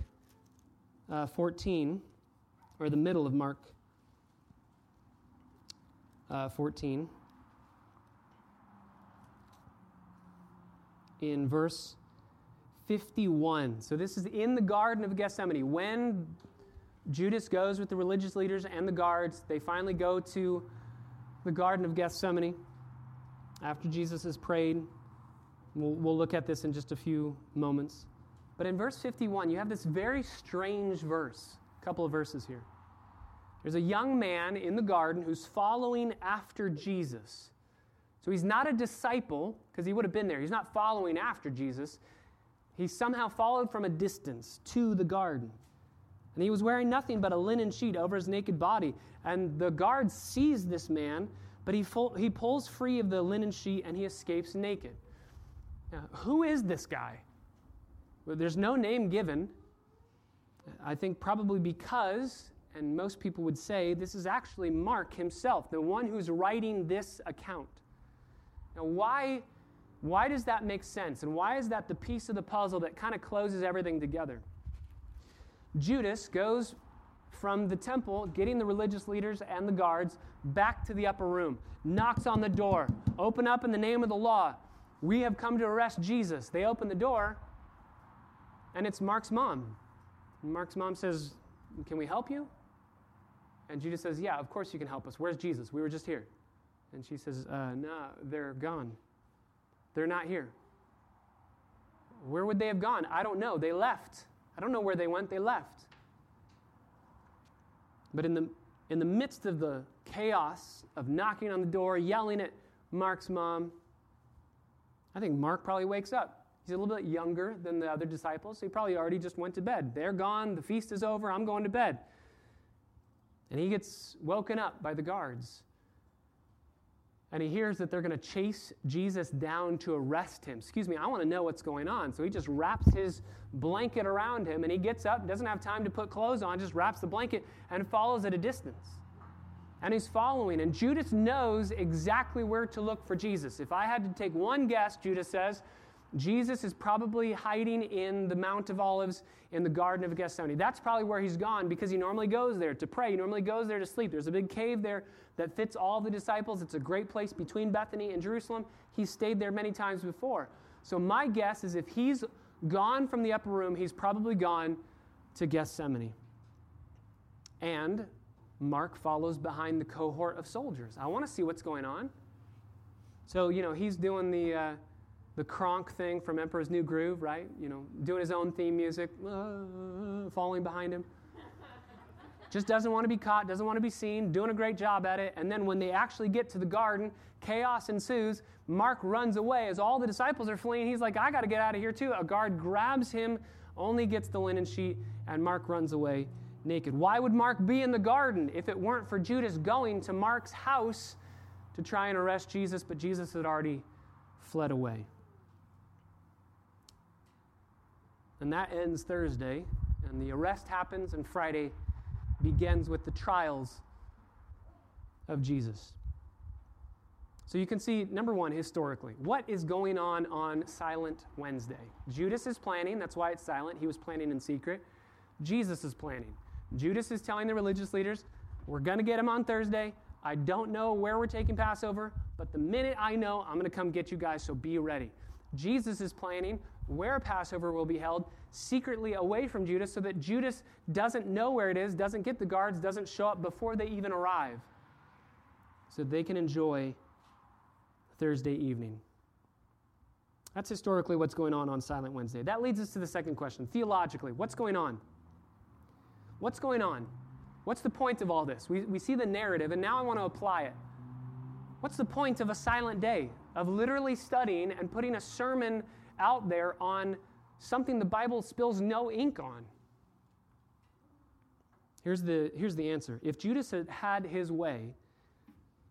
uh, 14, or the middle of Mark uh, 14. In verse 51. So this is in the Garden of Gethsemane. When Judas goes with the religious leaders and the guards. They finally go to the Garden of Gethsemane after Jesus has prayed. We'll, we'll look at this in just a few moments. But in verse 51, you have this very strange verse, a couple of verses here. There's a young man in the garden who's following after Jesus. So he's not a disciple, because he would have been there. He's not following after Jesus. He somehow followed from a distance to the garden. And he was wearing nothing but a linen sheet over his naked body. And the guard sees this man, but he, full, he pulls free of the linen sheet and he escapes naked. Now, who is this guy? Well, there's no name given. I think probably because, and most people would say, this is actually Mark himself, the one who's writing this account. Now, why, why does that make sense? And why is that the piece of the puzzle that kind of closes everything together? Judas goes from the temple, getting the religious leaders and the guards back to the upper room, knocks on the door, open up in the name of the law. We have come to arrest Jesus. They open the door, and it's Mark's mom. And Mark's mom says, Can we help you? And Judas says, Yeah, of course you can help us. Where's Jesus? We were just here. And she says, uh, No, they're gone. They're not here. Where would they have gone? I don't know. They left. I don't know where they went, they left. But in the, in the midst of the chaos of knocking on the door, yelling at Mark's mom, I think Mark probably wakes up. He's a little bit younger than the other disciples, so he probably already just went to bed. They're gone, the feast is over, I'm going to bed. And he gets woken up by the guards and he hears that they're going to chase Jesus down to arrest him. Excuse me, I want to know what's going on. So he just wraps his blanket around him and he gets up, doesn't have time to put clothes on, just wraps the blanket and follows at a distance. And he's following, and Judas knows exactly where to look for Jesus. If I had to take one guess, Judas says, Jesus is probably hiding in the Mount of Olives in the Garden of Gethsemane. That's probably where he's gone because he normally goes there to pray. He normally goes there to sleep. There's a big cave there that fits all the disciples. It's a great place between Bethany and Jerusalem. He's stayed there many times before. So, my guess is if he's gone from the upper room, he's probably gone to Gethsemane. And Mark follows behind the cohort of soldiers. I want to see what's going on. So, you know, he's doing the, uh, the Kronk thing from Emperor's New Groove, right? You know, doing his own theme music, uh, falling behind him. Just doesn't want to be caught, doesn't want to be seen, doing a great job at it. And then when they actually get to the garden, chaos ensues. Mark runs away as all the disciples are fleeing. He's like, I got to get out of here too. A guard grabs him, only gets the linen sheet, and Mark runs away naked. Why would Mark be in the garden if it weren't for Judas going to Mark's house to try and arrest Jesus? But Jesus had already fled away. And that ends Thursday, and the arrest happens, and Friday begins with the trials of Jesus. So you can see, number one, historically, what is going on on Silent Wednesday? Judas is planning, that's why it's silent. He was planning in secret. Jesus is planning. Judas is telling the religious leaders, We're going to get him on Thursday. I don't know where we're taking Passover, but the minute I know, I'm going to come get you guys, so be ready. Jesus is planning where Passover will be held secretly away from Judas so that Judas doesn't know where it is, doesn't get the guards, doesn't show up before they even arrive, so they can enjoy Thursday evening. That's historically what's going on on Silent Wednesday. That leads us to the second question. Theologically, what's going on? What's going on? What's the point of all this? We, we see the narrative, and now I want to apply it. What's the point of a silent day? Of literally studying and putting a sermon out there on something the Bible spills no ink on? Here's the, here's the answer. If Judas had had his way,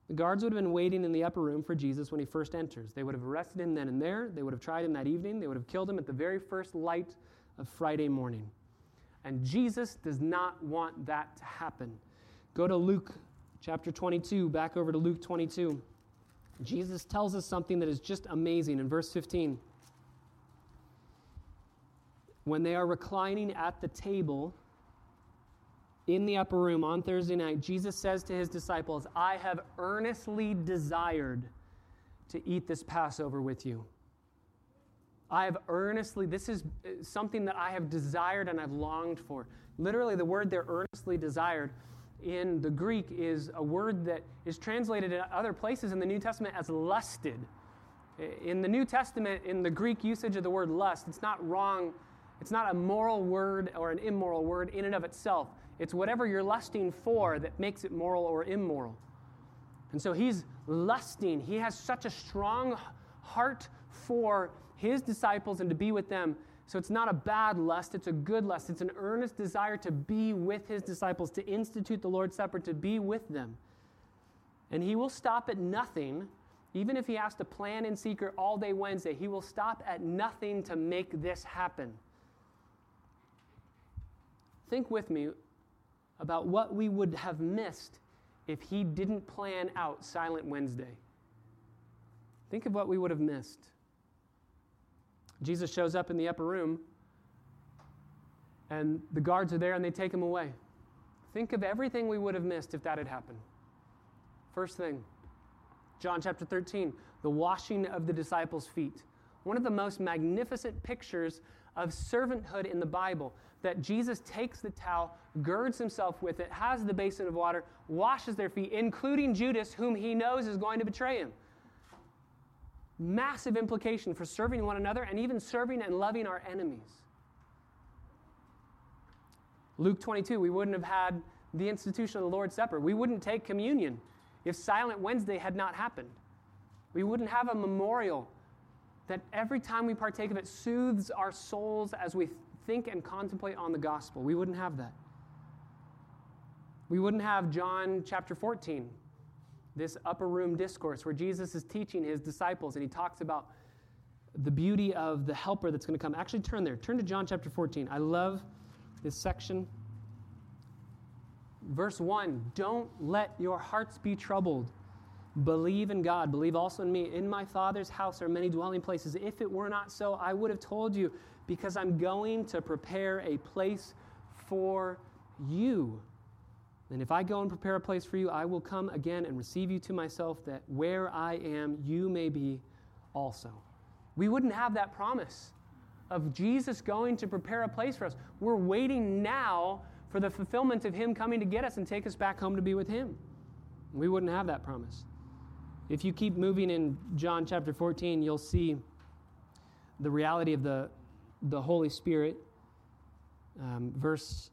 the guards would have been waiting in the upper room for Jesus when he first enters. They would have arrested him then and there. They would have tried him that evening. They would have killed him at the very first light of Friday morning. And Jesus does not want that to happen. Go to Luke chapter 22, back over to Luke 22. Jesus tells us something that is just amazing in verse 15 when they are reclining at the table in the upper room on Thursday night, Jesus says to his disciples, I have earnestly desired to eat this Passover with you. I have earnestly, this is uh, something that I have desired and I've longed for. Literally, the word there, earnestly desired, in the Greek is a word that is translated in other places in the New Testament as lusted. In the New Testament, in the Greek usage of the word lust, it's not wrong it's not a moral word or an immoral word in and of itself. It's whatever you're lusting for that makes it moral or immoral. And so he's lusting. He has such a strong heart for his disciples and to be with them. So it's not a bad lust, it's a good lust. It's an earnest desire to be with his disciples, to institute the Lord's Supper, to be with them. And he will stop at nothing, even if he has to plan in secret all day Wednesday, he will stop at nothing to make this happen think with me about what we would have missed if he didn't plan out Silent Wednesday. Think of what we would have missed. Jesus shows up in the upper room, and the guards are there and they take him away. Think of everything we would have missed if that had happened. First thing, John chapter 13, the washing of the disciples' feet. One of the most magnificent pictures of servanthood in the Bible that Jesus takes the towel, girds himself with it, has the basin of water, washes their feet, including Judas, whom he knows is going to betray him. Massive implication for serving one another and even serving and loving our enemies. Luke 22, we wouldn't have had the institution of the Lord's Supper. We wouldn't take communion if Silent Wednesday had not happened. We wouldn't have a memorial that every time we partake of it soothes our souls as we think and contemplate on the gospel. We wouldn't have that. We wouldn't have John chapter 14, this upper room discourse where Jesus is teaching his disciples and he talks about the beauty of the helper that's going to come. Actually, turn there. Turn to John chapter 14. I love this section. Verse 1 Don't let your hearts be troubled. Believe in God. Believe also in me. In my Father's house are many dwelling places. If it were not so, I would have told you because I'm going to prepare a place for you. And if I go and prepare a place for you, I will come again and receive you to myself, that where I am, you may be also. We wouldn't have that promise of Jesus going to prepare a place for us. We're waiting now for the fulfillment of Him coming to get us and take us back home to be with Him. We wouldn't have that promise If you keep moving in John chapter 14, you'll see the reality of the, the Holy Spirit. Um, verse,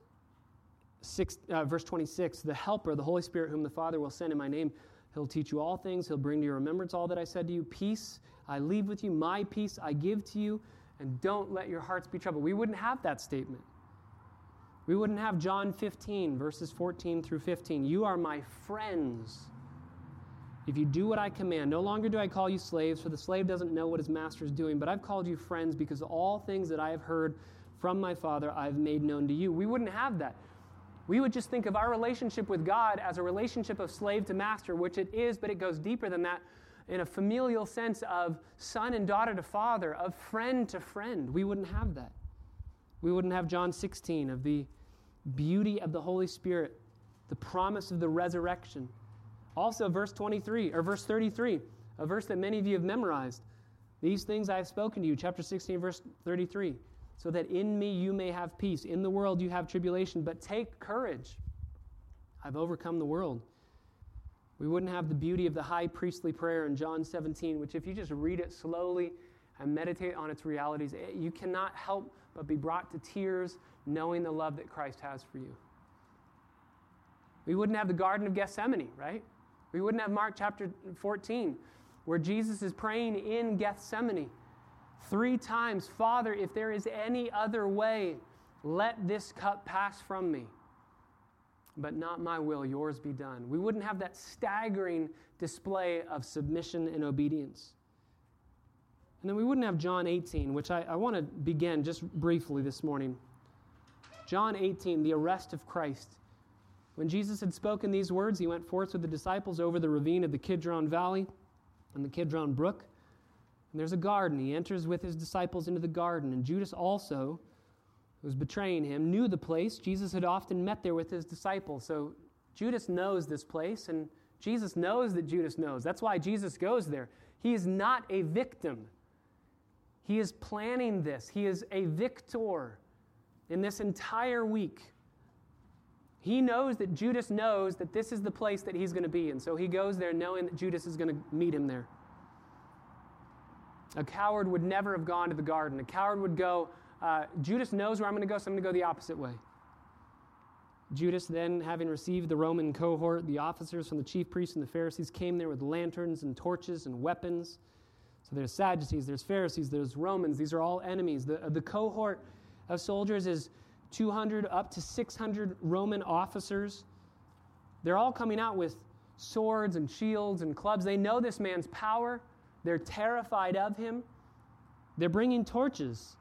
six, uh, verse 26 The Helper, the Holy Spirit, whom the Father will send in my name, he'll teach you all things. He'll bring to your remembrance all that I said to you. Peace I leave with you, my peace I give to you, and don't let your hearts be troubled. We wouldn't have that statement. We wouldn't have John 15, verses 14 through 15. You are my friends. If you do what I command, no longer do I call you slaves, for the slave doesn't know what his master is doing, but I've called you friends because all things that I have heard from my Father I've made known to you. We wouldn't have that. We would just think of our relationship with God as a relationship of slave to master, which it is, but it goes deeper than that in a familial sense of son and daughter to father, of friend to friend. We wouldn't have that. We wouldn't have John 16 of the beauty of the Holy Spirit, the promise of the resurrection. Also, verse 23 or verse 33, a verse that many of you have memorized. These things I have spoken to you, chapter 16, verse 33, so that in me you may have peace. In the world you have tribulation, but take courage. I've overcome the world. We wouldn't have the beauty of the high priestly prayer in John 17, which, if you just read it slowly and meditate on its realities, you cannot help but be brought to tears knowing the love that Christ has for you. We wouldn't have the Garden of Gethsemane, right? We wouldn't have Mark chapter 14, where Jesus is praying in Gethsemane three times Father, if there is any other way, let this cup pass from me. But not my will, yours be done. We wouldn't have that staggering display of submission and obedience. And then we wouldn't have John 18, which I, I want to begin just briefly this morning. John 18, the arrest of Christ. When Jesus had spoken these words, he went forth with the disciples over the ravine of the Kidron Valley and the Kidron Brook. And there's a garden. He enters with his disciples into the garden. And Judas also, who was betraying him, knew the place. Jesus had often met there with his disciples. So Judas knows this place, and Jesus knows that Judas knows. That's why Jesus goes there. He is not a victim. He is planning this. He is a victor in this entire week. He knows that Judas knows that this is the place that he's going to be. And so he goes there knowing that Judas is going to meet him there. A coward would never have gone to the garden. A coward would go, uh, Judas knows where I'm going to go, so I'm going to go the opposite way. Judas, then, having received the Roman cohort, the officers from the chief priests and the Pharisees came there with lanterns and torches and weapons. So there's Sadducees, there's Pharisees, there's Romans. These are all enemies. The, the cohort of soldiers is 200 up to 600 Roman officers. They're all coming out with swords and shields and clubs. They know this man's power, they're terrified of him. They're bringing torches.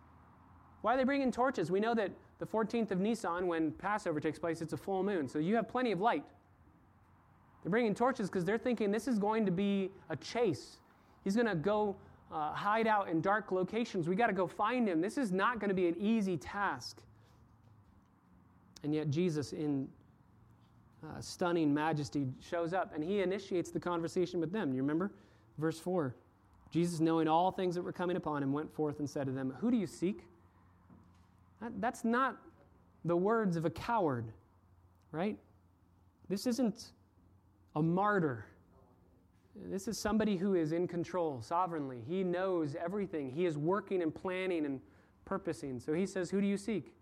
Why are they bringing torches? We know that the 14th of Nisan, when Passover takes place, it's a full moon, so you have plenty of light. They're bringing torches because they're thinking this is going to be a chase. He's going to go uh, hide out in dark locations. We got to go find him. This is not going to be an easy task. And yet, Jesus, in uh, stunning majesty, shows up and he initiates the conversation with them. You remember? Verse 4 Jesus, knowing all things that were coming upon him, went forth and said to them, Who do you seek? That, that's not the words of a coward, right? This isn't a martyr. This is somebody who is in control sovereignly. He knows everything. He is working and planning and purposing. So he says, Who do you seek?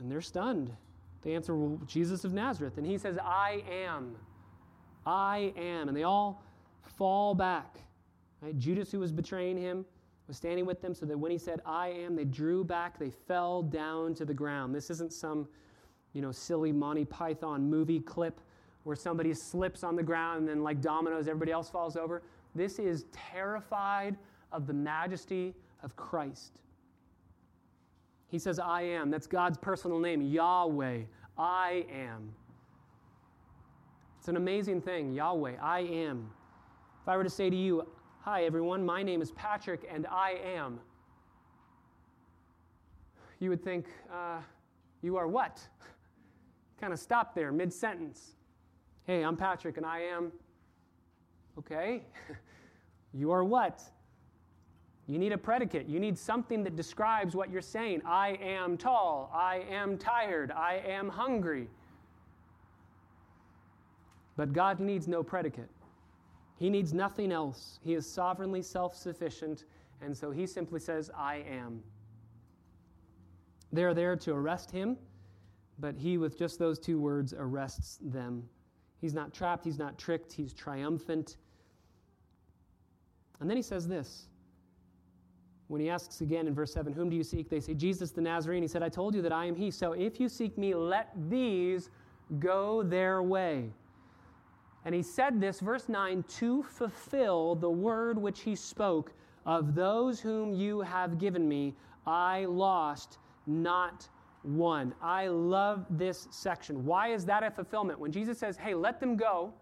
And they're stunned. They answer, Well, Jesus of Nazareth. And he says, I am. I am. And they all fall back. Right? Judas, who was betraying him, was standing with them so that when he said, I am, they drew back, they fell down to the ground. This isn't some, you know, silly Monty Python movie clip where somebody slips on the ground and then, like dominoes, everybody else falls over. This is terrified of the majesty of Christ. He says, I am. That's God's personal name, Yahweh. I am. It's an amazing thing, Yahweh. I am. If I were to say to you, Hi, everyone, my name is Patrick and I am, you would think, uh, You are what? kind of stop there mid sentence. Hey, I'm Patrick and I am. Okay. you are what? You need a predicate. You need something that describes what you're saying. I am tall. I am tired. I am hungry. But God needs no predicate. He needs nothing else. He is sovereignly self sufficient, and so he simply says, I am. They're there to arrest him, but he, with just those two words, arrests them. He's not trapped, he's not tricked, he's triumphant. And then he says this. When he asks again in verse 7, Whom do you seek? They say, Jesus the Nazarene. He said, I told you that I am he. So if you seek me, let these go their way. And he said this, verse 9, to fulfill the word which he spoke of those whom you have given me, I lost not one. I love this section. Why is that a fulfillment? When Jesus says, Hey, let them go,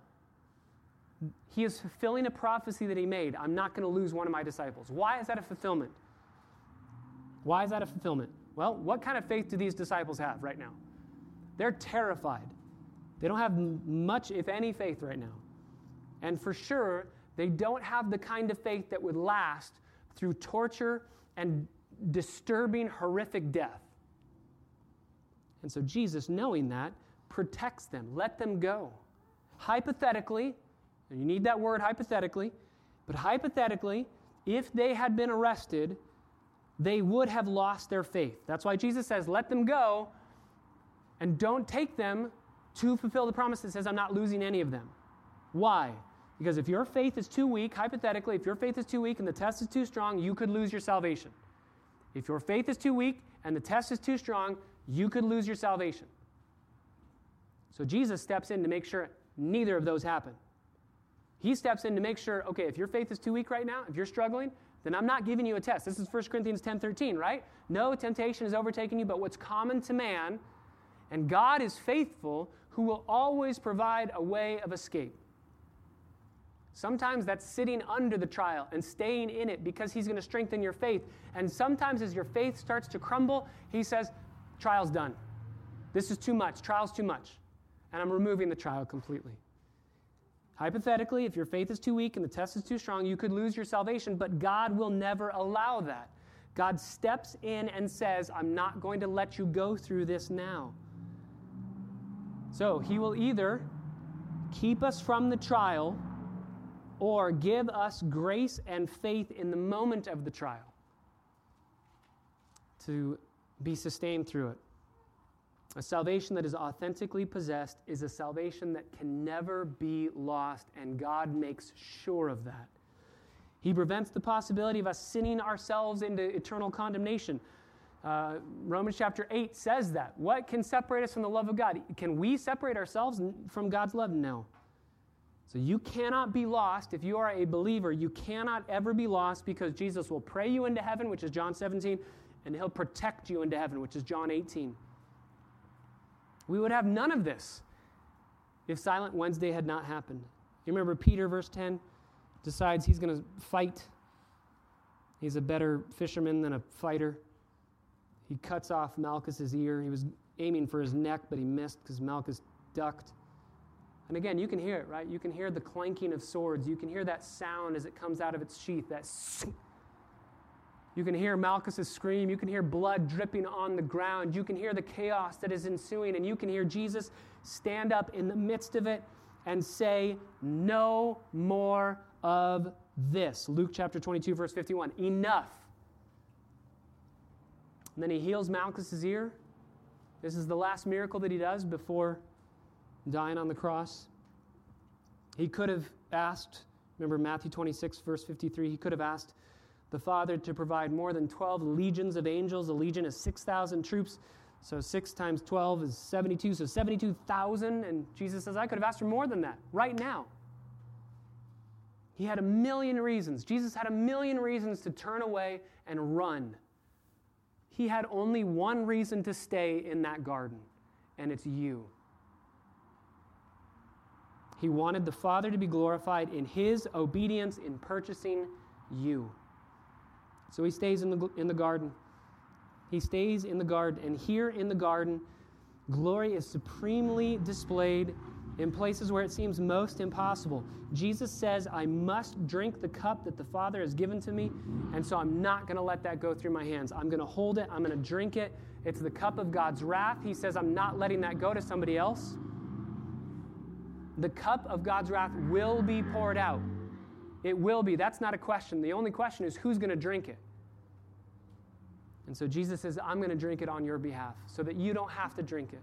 he is fulfilling a prophecy that he made. I'm not going to lose one of my disciples. Why is that a fulfillment? Why is that a fulfillment? Well, what kind of faith do these disciples have right now? They're terrified. They don't have much, if any, faith right now. And for sure, they don't have the kind of faith that would last through torture and disturbing, horrific death. And so Jesus, knowing that, protects them, let them go. Hypothetically, you need that word hypothetically, but hypothetically, if they had been arrested, they would have lost their faith. That's why Jesus says, let them go and don't take them to fulfill the promise that says, I'm not losing any of them. Why? Because if your faith is too weak, hypothetically, if your faith is too weak and the test is too strong, you could lose your salvation. If your faith is too weak and the test is too strong, you could lose your salvation. So Jesus steps in to make sure neither of those happen. He steps in to make sure, okay, if your faith is too weak right now, if you're struggling, then I'm not giving you a test. This is 1 Corinthians 10 13, right? No temptation has overtaken you, but what's common to man, and God is faithful, who will always provide a way of escape. Sometimes that's sitting under the trial and staying in it because He's going to strengthen your faith. And sometimes as your faith starts to crumble, He says, Trial's done. This is too much. Trial's too much. And I'm removing the trial completely. Hypothetically, if your faith is too weak and the test is too strong, you could lose your salvation, but God will never allow that. God steps in and says, I'm not going to let you go through this now. So he will either keep us from the trial or give us grace and faith in the moment of the trial to be sustained through it. A salvation that is authentically possessed is a salvation that can never be lost, and God makes sure of that. He prevents the possibility of us sinning ourselves into eternal condemnation. Uh, Romans chapter 8 says that. What can separate us from the love of God? Can we separate ourselves from God's love? No. So you cannot be lost. If you are a believer, you cannot ever be lost because Jesus will pray you into heaven, which is John 17, and he'll protect you into heaven, which is John 18. We would have none of this if Silent Wednesday had not happened. You remember Peter, verse 10, decides he's going to fight. He's a better fisherman than a fighter. He cuts off Malchus's ear. He was aiming for his neck, but he missed because Malchus ducked. And again, you can hear it, right? You can hear the clanking of swords. You can hear that sound as it comes out of its sheath, that you can hear Malchus's scream. You can hear blood dripping on the ground. You can hear the chaos that is ensuing. And you can hear Jesus stand up in the midst of it and say, No more of this. Luke chapter 22, verse 51. Enough. And then he heals Malchus's ear. This is the last miracle that he does before dying on the cross. He could have asked, remember Matthew 26, verse 53, he could have asked, the Father to provide more than 12 legions of angels. A legion is 6,000 troops. So 6 times 12 is 72. So 72,000. And Jesus says, I could have asked for more than that right now. He had a million reasons. Jesus had a million reasons to turn away and run. He had only one reason to stay in that garden, and it's you. He wanted the Father to be glorified in his obedience in purchasing you. So he stays in the, in the garden. He stays in the garden. And here in the garden, glory is supremely displayed in places where it seems most impossible. Jesus says, I must drink the cup that the Father has given to me, and so I'm not going to let that go through my hands. I'm going to hold it, I'm going to drink it. It's the cup of God's wrath. He says, I'm not letting that go to somebody else. The cup of God's wrath will be poured out. It will be. That's not a question. The only question is who's going to drink it? And so Jesus says, I'm going to drink it on your behalf so that you don't have to drink it.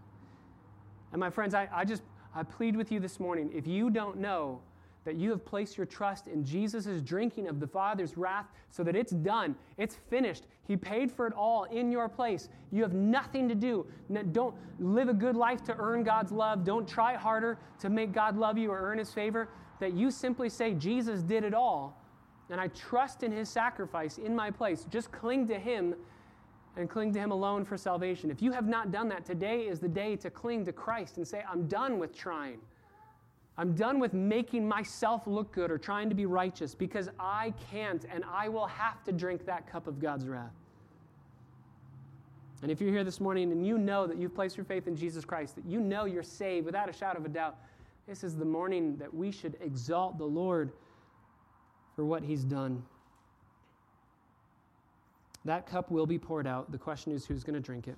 And my friends, I, I just I plead with you this morning if you don't know that you have placed your trust in Jesus' drinking of the Father's wrath so that it's done, it's finished. He paid for it all in your place. You have nothing to do. Don't live a good life to earn God's love. Don't try harder to make God love you or earn His favor. That you simply say, Jesus did it all, and I trust in His sacrifice in my place. Just cling to Him and cling to Him alone for salvation. If you have not done that, today is the day to cling to Christ and say, I'm done with trying. I'm done with making myself look good or trying to be righteous because I can't and I will have to drink that cup of God's wrath. And if you're here this morning and you know that you've placed your faith in Jesus Christ, that you know you're saved without a shadow of a doubt, this is the morning that we should exalt the Lord for what he's done. That cup will be poured out. The question is who's going to drink it.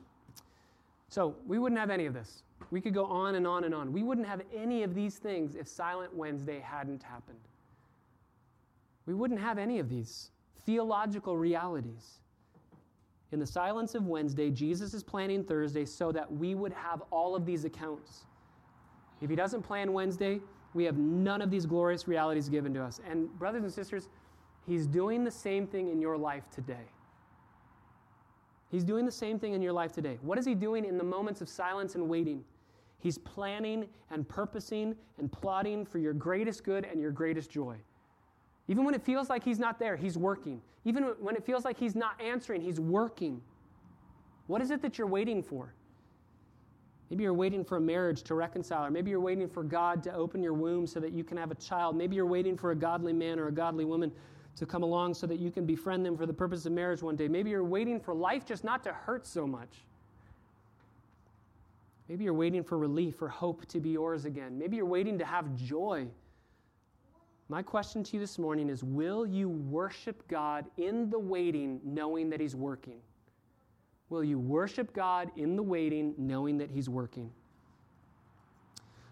So we wouldn't have any of this. We could go on and on and on. We wouldn't have any of these things if Silent Wednesday hadn't happened. We wouldn't have any of these theological realities. In the silence of Wednesday, Jesus is planning Thursday so that we would have all of these accounts. If he doesn't plan Wednesday, we have none of these glorious realities given to us. And, brothers and sisters, he's doing the same thing in your life today. He's doing the same thing in your life today. What is he doing in the moments of silence and waiting? He's planning and purposing and plotting for your greatest good and your greatest joy. Even when it feels like he's not there, he's working. Even when it feels like he's not answering, he's working. What is it that you're waiting for? Maybe you're waiting for a marriage to reconcile, or maybe you're waiting for God to open your womb so that you can have a child. Maybe you're waiting for a godly man or a godly woman to come along so that you can befriend them for the purpose of marriage one day. Maybe you're waiting for life just not to hurt so much. Maybe you're waiting for relief or hope to be yours again. Maybe you're waiting to have joy. My question to you this morning is Will you worship God in the waiting, knowing that He's working? Will you worship God in the waiting, knowing that He's working?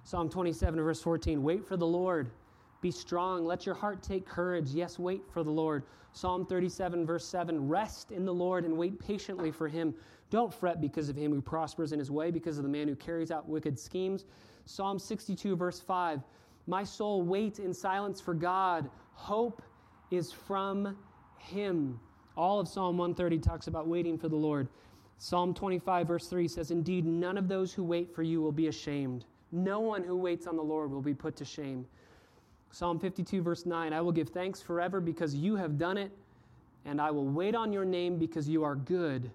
Psalm 27, verse 14 Wait for the Lord. Be strong. Let your heart take courage. Yes, wait for the Lord. Psalm 37, verse 7 Rest in the Lord and wait patiently for him. Don't fret because of him who prospers in his way, because of the man who carries out wicked schemes. Psalm 62, verse 5 My soul, wait in silence for God. Hope is from him. All of Psalm 130 talks about waiting for the Lord. Psalm 25, verse 3 says, Indeed, none of those who wait for you will be ashamed. No one who waits on the Lord will be put to shame. Psalm 52, verse 9 I will give thanks forever because you have done it, and I will wait on your name because you are good.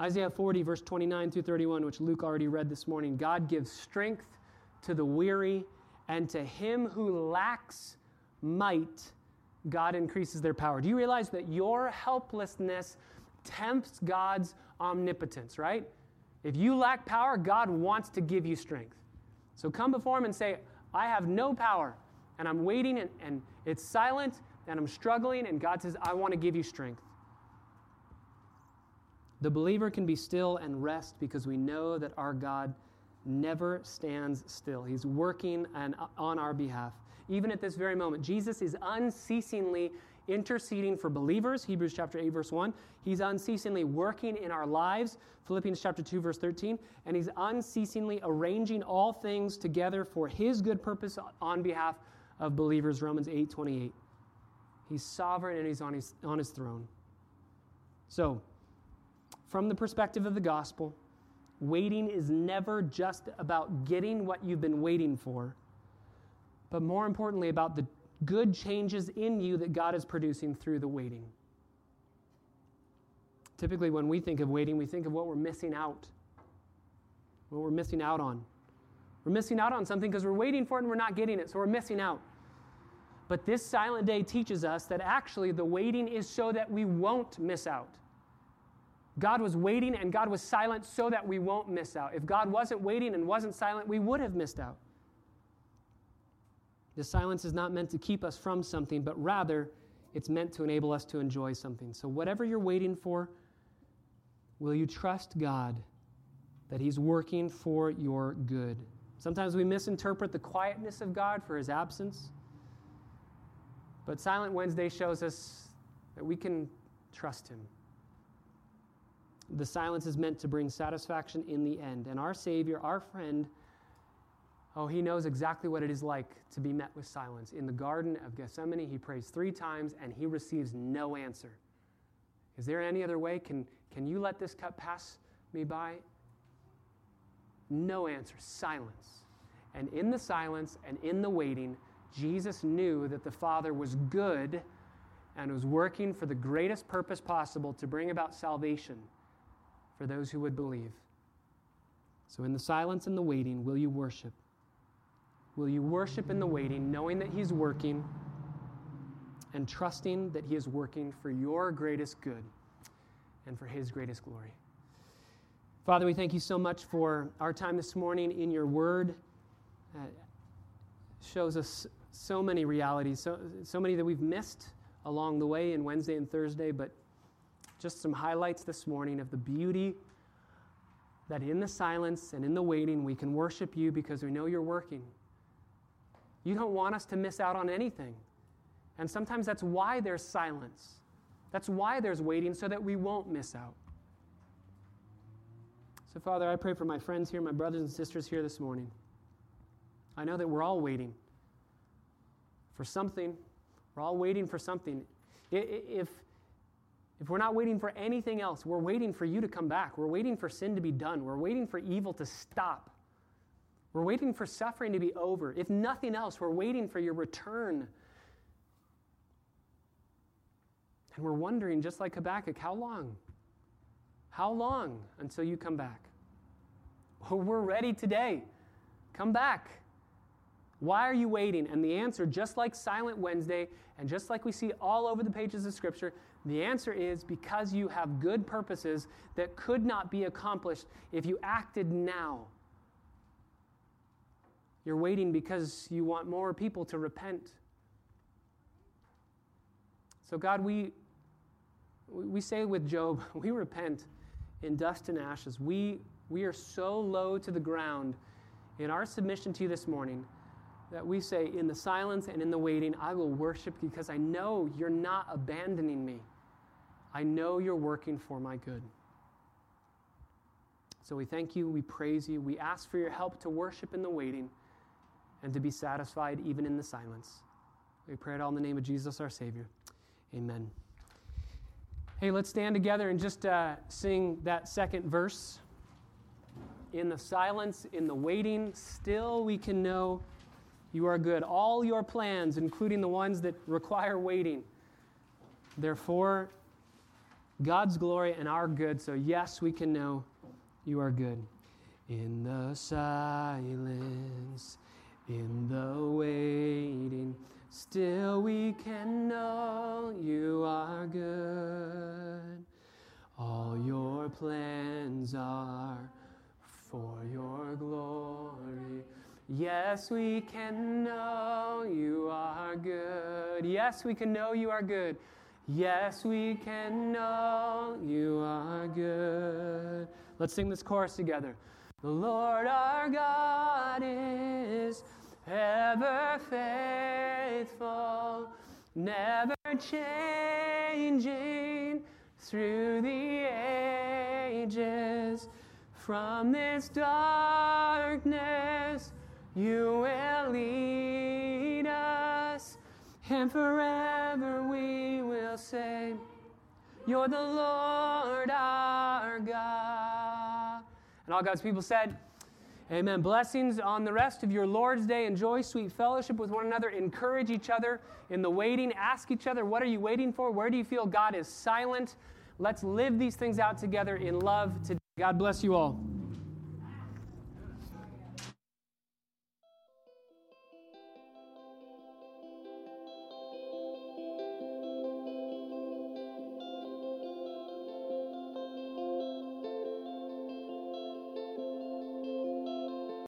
Isaiah 40, verse 29 through 31, which Luke already read this morning God gives strength to the weary, and to him who lacks might, God increases their power. Do you realize that your helplessness tempts God's omnipotence, right? If you lack power, God wants to give you strength. So come before Him and say, I have no power, and I'm waiting, and, and it's silent, and I'm struggling, and God says, I want to give you strength. The believer can be still and rest because we know that our God never stands still. He's working and uh, on our behalf. Even at this very moment, Jesus is unceasingly interceding for believers, Hebrews chapter 8 verse 1. He's unceasingly working in our lives, Philippians chapter 2 verse 13, and he's unceasingly arranging all things together for his good purpose on behalf of believers, Romans 8:28. He's sovereign and he's on his on his throne. So, from the perspective of the gospel, waiting is never just about getting what you've been waiting for, but more importantly, about the good changes in you that God is producing through the waiting. Typically, when we think of waiting, we think of what we're missing out, what we're missing out on. We're missing out on something because we're waiting for it and we're not getting it, so we're missing out. But this silent day teaches us that actually the waiting is so that we won't miss out. God was waiting and God was silent so that we won't miss out. If God wasn't waiting and wasn't silent, we would have missed out. The silence is not meant to keep us from something, but rather it's meant to enable us to enjoy something. So, whatever you're waiting for, will you trust God that He's working for your good? Sometimes we misinterpret the quietness of God for His absence. But Silent Wednesday shows us that we can trust Him. The silence is meant to bring satisfaction in the end. And our Savior, our friend, oh, He knows exactly what it is like to be met with silence. In the Garden of Gethsemane, He prays three times and He receives no answer. Is there any other way? Can, can you let this cup pass me by? No answer, silence. And in the silence and in the waiting, Jesus knew that the Father was good and was working for the greatest purpose possible to bring about salvation for those who would believe. So, in the silence and the waiting, will you worship? Will you worship in the waiting, knowing that He's working and trusting that He is working for your greatest good and for His greatest glory? Father, we thank you so much for our time this morning in your word. Uh, shows us so many realities, so, so many that we've missed along the way in Wednesday and Thursday, but just some highlights this morning of the beauty that in the silence and in the waiting, we can worship you because we know you're working. You don't want us to miss out on anything. And sometimes that's why there's silence. That's why there's waiting, so that we won't miss out. So, Father, I pray for my friends here, my brothers and sisters here this morning. I know that we're all waiting for something. We're all waiting for something. If, if we're not waiting for anything else, we're waiting for you to come back. We're waiting for sin to be done. We're waiting for evil to stop. We're waiting for suffering to be over. If nothing else, we're waiting for your return. And we're wondering, just like Habakkuk, how long? How long until you come back? Well, we're ready today. Come back. Why are you waiting? And the answer, just like Silent Wednesday, and just like we see all over the pages of Scripture, the answer is because you have good purposes that could not be accomplished if you acted now. You're waiting because you want more people to repent. So, God, we, we say with Job, we repent in dust and ashes. We, we are so low to the ground in our submission to you this morning that we say, in the silence and in the waiting, I will worship because I know you're not abandoning me. I know you're working for my good. So we thank you, we praise you, we ask for your help to worship in the waiting and to be satisfied even in the silence. We pray it all in the name of Jesus, our Savior. Amen. Hey, let's stand together and just uh, sing that second verse. In the silence, in the waiting, still we can know you are good. All your plans, including the ones that require waiting, therefore, God's glory and our good. So, yes, we can know you are good. In the silence, in the waiting, still we can know you are good. All your plans are for your glory. Yes, we can know you are good. Yes, we can know you are good. Yes, we can know you are good. Let's sing this chorus together. The Lord our God is ever faithful, never changing through the ages. From this darkness, you will lead us, and forever we will say, You're the Lord our God. And all God's people said, Amen. Blessings on the rest of your Lord's Day. Enjoy sweet fellowship with one another. Encourage each other in the waiting. Ask each other, What are you waiting for? Where do you feel God is silent? Let's live these things out together in love today. God bless you all.